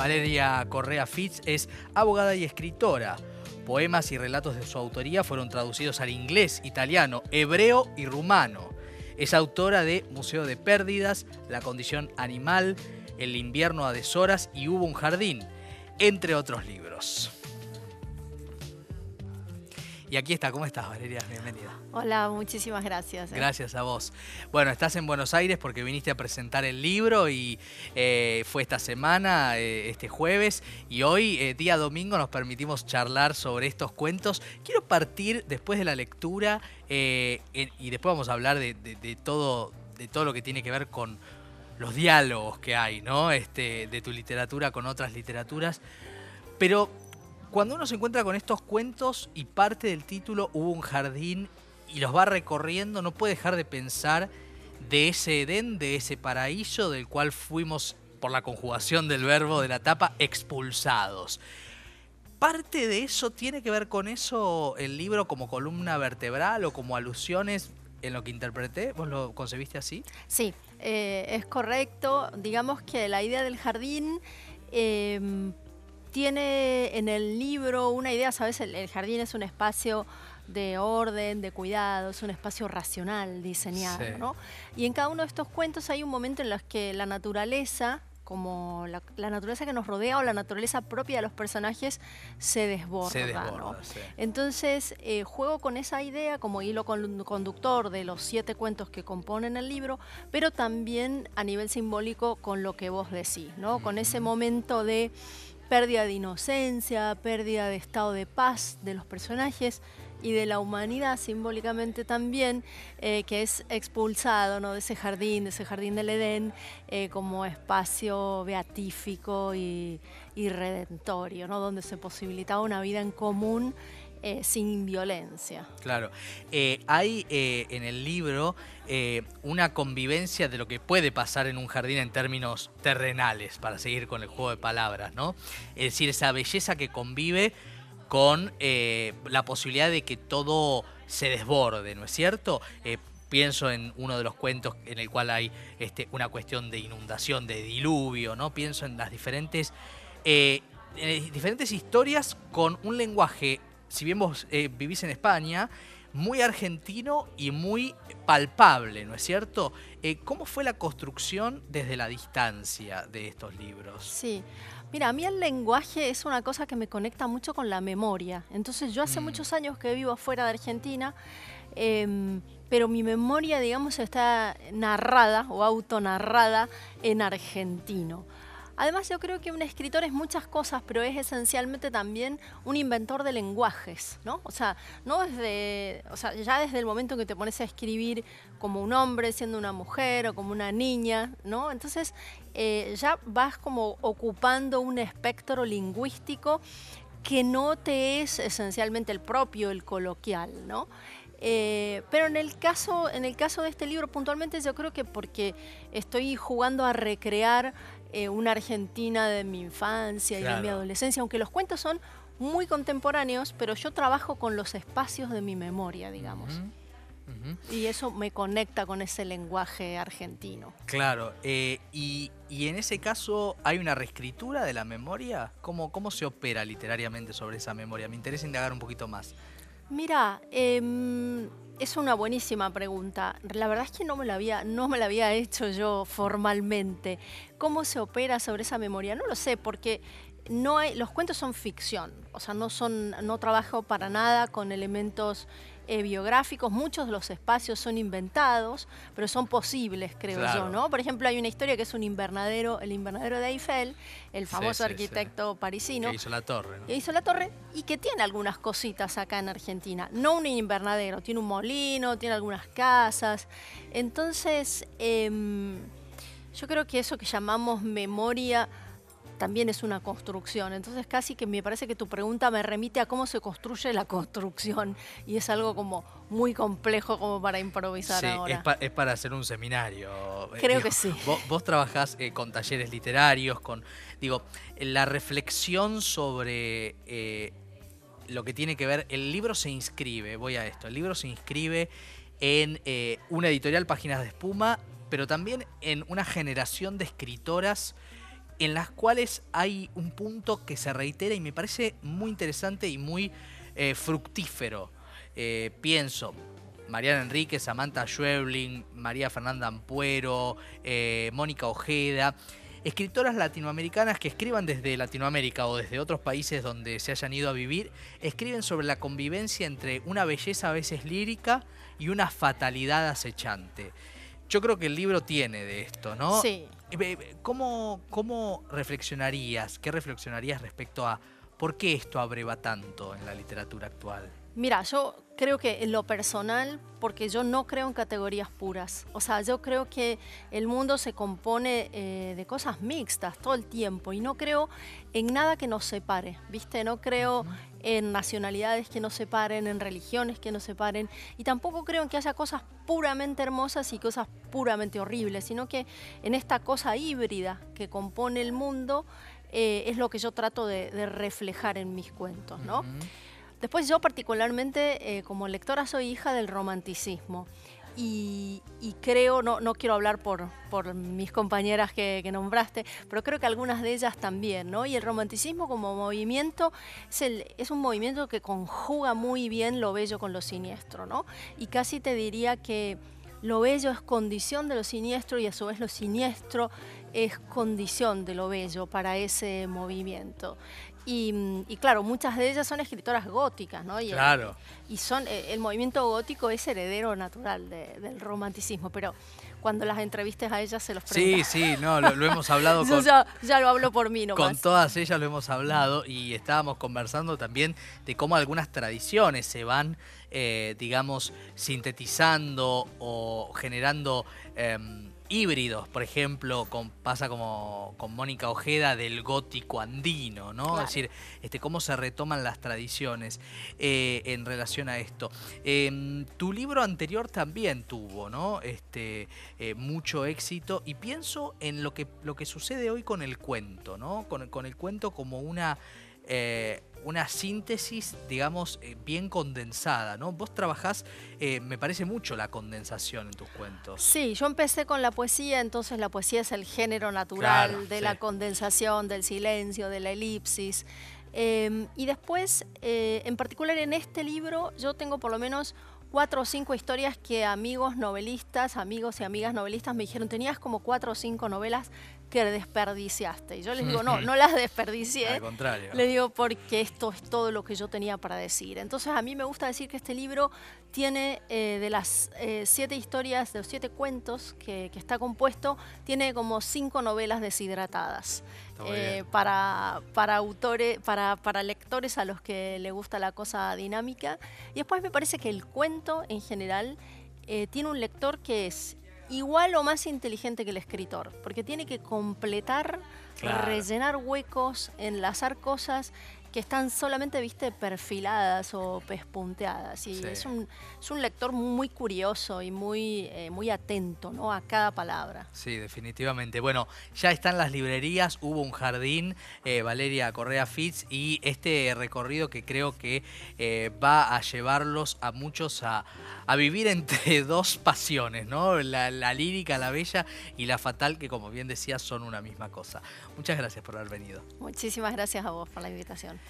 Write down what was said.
Valeria Correa Fitz es abogada y escritora. Poemas y relatos de su autoría fueron traducidos al inglés, italiano, hebreo y rumano. Es autora de Museo de Pérdidas, La condición animal, El invierno a deshoras y Hubo un jardín, entre otros libros. Y aquí está, ¿cómo estás Valeria? Bienvenida. Hola, muchísimas gracias. ¿eh? Gracias a vos. Bueno, estás en Buenos Aires porque viniste a presentar el libro y eh, fue esta semana, eh, este jueves, y hoy, día domingo, nos permitimos charlar sobre estos cuentos. Quiero partir después de la lectura y después vamos a hablar de, todo, de todo lo que tiene que ver con los diálogos que hay, ¿no? Este, de tu literatura con otras literaturas. Pero cuando uno se encuentra con estos cuentos y parte del título hubo un jardín y los va recorriendo, no puede dejar de pensar de ese Edén, de ese paraíso del cual fuimos, por la conjugación del verbo de la tapa, expulsados. ¿Parte de eso tiene que ver con eso el libro como columna vertebral o como alusiones en lo que interpreté? ¿Vos lo concebiste así? Sí, eh, es correcto. Digamos que la idea del jardín em, tiene en el libro una idea, sabes, el, jardín es un espacio de orden, de cuidado, es un espacio racional diseñado, ¿no? Y en cada uno de estos cuentos hay un momento en los que la naturaleza, como la, naturaleza que nos rodea o la naturaleza propia de los personajes se desborda. ¿no? Entonces, eh, juego con esa idea como hilo conductor de los siete cuentos que componen el libro, pero también a nivel simbólico con lo que vos decís, ¿no? Con ese momento de pérdida de inocencia, pérdida de estado de paz de los personajes y de la humanidad simbólicamente también, eh, que es expulsado ¿no? de ese jardín, de ese jardín del Edén, eh, como espacio beatífico y, y redentorio, ¿no? donde se posibilitaba una vida en común eh, sin violencia. Claro. Eh, hay eh, en el libro una convivencia de lo que puede pasar en un jardín en términos terrenales, para seguir con el juego de palabras, ¿no? Es decir, esa belleza que convive con la posibilidad de que todo se desborde, ¿no es cierto? pienso en uno de los cuentos en el cual hay este, una cuestión de inundación, de diluvio, ¿no? Pienso en las diferentes, diferentes historias con un lenguaje si bien vos eh, vivís en España, muy argentino y muy palpable, ¿no es cierto? Eh, ¿Cómo fue la construcción desde la distancia de estos libros? Sí, mira, a mí el lenguaje es una cosa que me conecta mucho con la memoria. Entonces yo hace mm. muchos años que vivo fuera de Argentina, em, pero mi memoria, digamos, está narrada o autonarrada en argentino. Además, yo creo que un escritor es muchas cosas, pero es esencialmente también un inventor de lenguajes, ¿no? O sea, no desde, o sea, ya desde el momento en que te pones a escribir como un hombre siendo una mujer o como una niña, ¿no? Entonces, eh, ya vas como ocupando un espectro lingüístico que no te es esencialmente el propio, el coloquial, ¿no? Eh, pero en el, caso, en el caso de este libro puntualmente yo creo que porque estoy jugando a recrear eh, una Argentina de mi infancia y de mi adolescencia, aunque los cuentos son muy contemporáneos, pero yo trabajo con los espacios de mi memoria, digamos. Y eso me conecta con ese lenguaje argentino. Claro, eh, y, en ese caso hay una reescritura de la memoria. ¿Cómo, ¿Cómo se opera literariamente sobre esa memoria? Me interesa indagar un poquito más. Mira, em, es una buenísima pregunta. La verdad es que no me la había, no me la había hecho yo formalmente. ¿Cómo se opera sobre esa memoria? No lo sé, porque no hay, los cuentos son ficción, o sea, no son, no trabajo para nada con elementos eh, biográficos, muchos de los espacios son inventados, pero son posibles, creo yo, ¿no? Por ejemplo, hay una historia que es un invernadero, el invernadero de Eiffel, el famoso arquitecto parisino. Que hizo la torre. Que hizo la torre y que tiene algunas cositas acá en Argentina. No un invernadero, tiene un molino, tiene algunas casas. Entonces, em, yo creo que eso que llamamos memoria también es una construcción. Entonces casi que me parece que tu pregunta me remite a cómo se construye la construcción y es algo como muy complejo como para improvisar ahora. Es, es para hacer un seminario. Eh, Creo que sí. Vos, trabajás eh, con talleres literarios, con, digo, la reflexión sobre eh, lo que tiene que ver, el libro se inscribe, voy a esto, el libro se inscribe en una editorial Páginas de Espuma, pero también en una generación de escritoras en las cuales hay un punto que se reitera y me parece muy interesante y muy eh, fructífero. Eh, pienso, Mariana Enrique, Samantha Schwebling, María Fernanda Ampuero, eh, Mónica Ojeda, escritoras latinoamericanas que escriban desde Latinoamérica o desde otros países donde se hayan ido a vivir, escriben sobre la convivencia entre una belleza a veces lírica y una fatalidad acechante. Yo creo que el libro tiene de esto, ¿no? Sí. ¿Cómo, ¿Cómo reflexionarías, qué reflexionarías respecto a por qué esto abreva tanto en la literatura actual? Mira, yo creo que en lo personal, porque yo no creo en categorías puras. O sea, yo creo que el mundo se compone eh, de cosas mixtas todo el tiempo y no creo en nada que nos separe, ¿viste? No creo en nacionalidades que nos separen, en religiones que nos separen y tampoco creo en que haya cosas puramente hermosas y cosas puramente horribles, sino que en esta cosa híbrida que compone el mundo eh, es lo que yo trato de, reflejar en mis cuentos, ¿no? Después yo particularmente eh, como lectora soy hija del romanticismo y, creo, no, no quiero hablar por, por mis compañeras que, nombraste, pero creo que algunas de ellas también, ¿no? Y el romanticismo como movimiento es, el, es un movimiento que conjuga muy bien lo bello con lo siniestro, ¿no? Y casi te diría que lo bello es condición de lo siniestro y a su vez lo siniestro es condición de lo bello para ese movimiento. Y, claro, muchas de ellas son escritoras góticas, ¿no? Y claro. y son, eh, el movimiento gótico es heredero natural del romanticismo, pero cuando las entrevistes a ellas se los pregunto. Sí, sí, no, lo, hemos hablado con... ya, ya, lo hablo por mí nomás. Con todas ellas lo hemos hablado y estábamos conversando también de cómo algunas tradiciones se van, eh, digamos, sintetizando o generando... Em, híbridos, por ejemplo, con, pasa como con Mónica Ojeda del gótico andino, ¿no? Es decir, este, cómo se retoman las tradiciones eh, en relación a esto. Em, tu libro anterior también tuvo, ¿no? Este, eh, mucho éxito y pienso en lo que, lo que sucede hoy con el cuento, ¿no? Con, con el cuento como una eh, una síntesis, digamos, eh, bien condensada, ¿no? Vos trabajás, eh, me parece mucho la condensación en tus cuentos. Sí, yo empecé con la poesía, entonces la poesía es el género natural de la condensación, del silencio, de la elipsis. Y después, en particular en este libro, yo tengo por lo menos cuatro o cinco historias que amigos novelistas, amigos y amigas novelistas me dijeron, tenías como cuatro o cinco novelas que desperdiciaste. Y yo les digo, no, no las desperdicié. Al contrario. Le digo, porque esto es todo lo que yo tenía para decir. Entonces, a mí me gusta decir que este libro tiene, eh, de las eh, siete historias, de los siete cuentos que, está compuesto, tiene como cinco novelas deshidratadas. Eh, para, para autores, para, para lectores a los que le gusta la cosa dinámica. Y después me parece que el cuento en general tiene un lector que es igual o más inteligente que el escritor, porque tiene que completar, rellenar huecos, enlazar cosas que están solamente, viste, perfiladas o pespunteadas. Y es, un, es un lector muy curioso y muy, eh, muy atento ¿no? a cada palabra. Sí, definitivamente. Bueno, ya están las librerías, hubo un jardín, eh, Valeria Correa Fitz, y este recorrido que creo que eh, va a llevarlos a muchos a, a vivir entre dos pasiones, ¿no? La, la lírica, la bella y la fatal, que como bien decías, son una misma cosa. Muchas gracias por haber venido. Muchísimas gracias a vos por la invitación.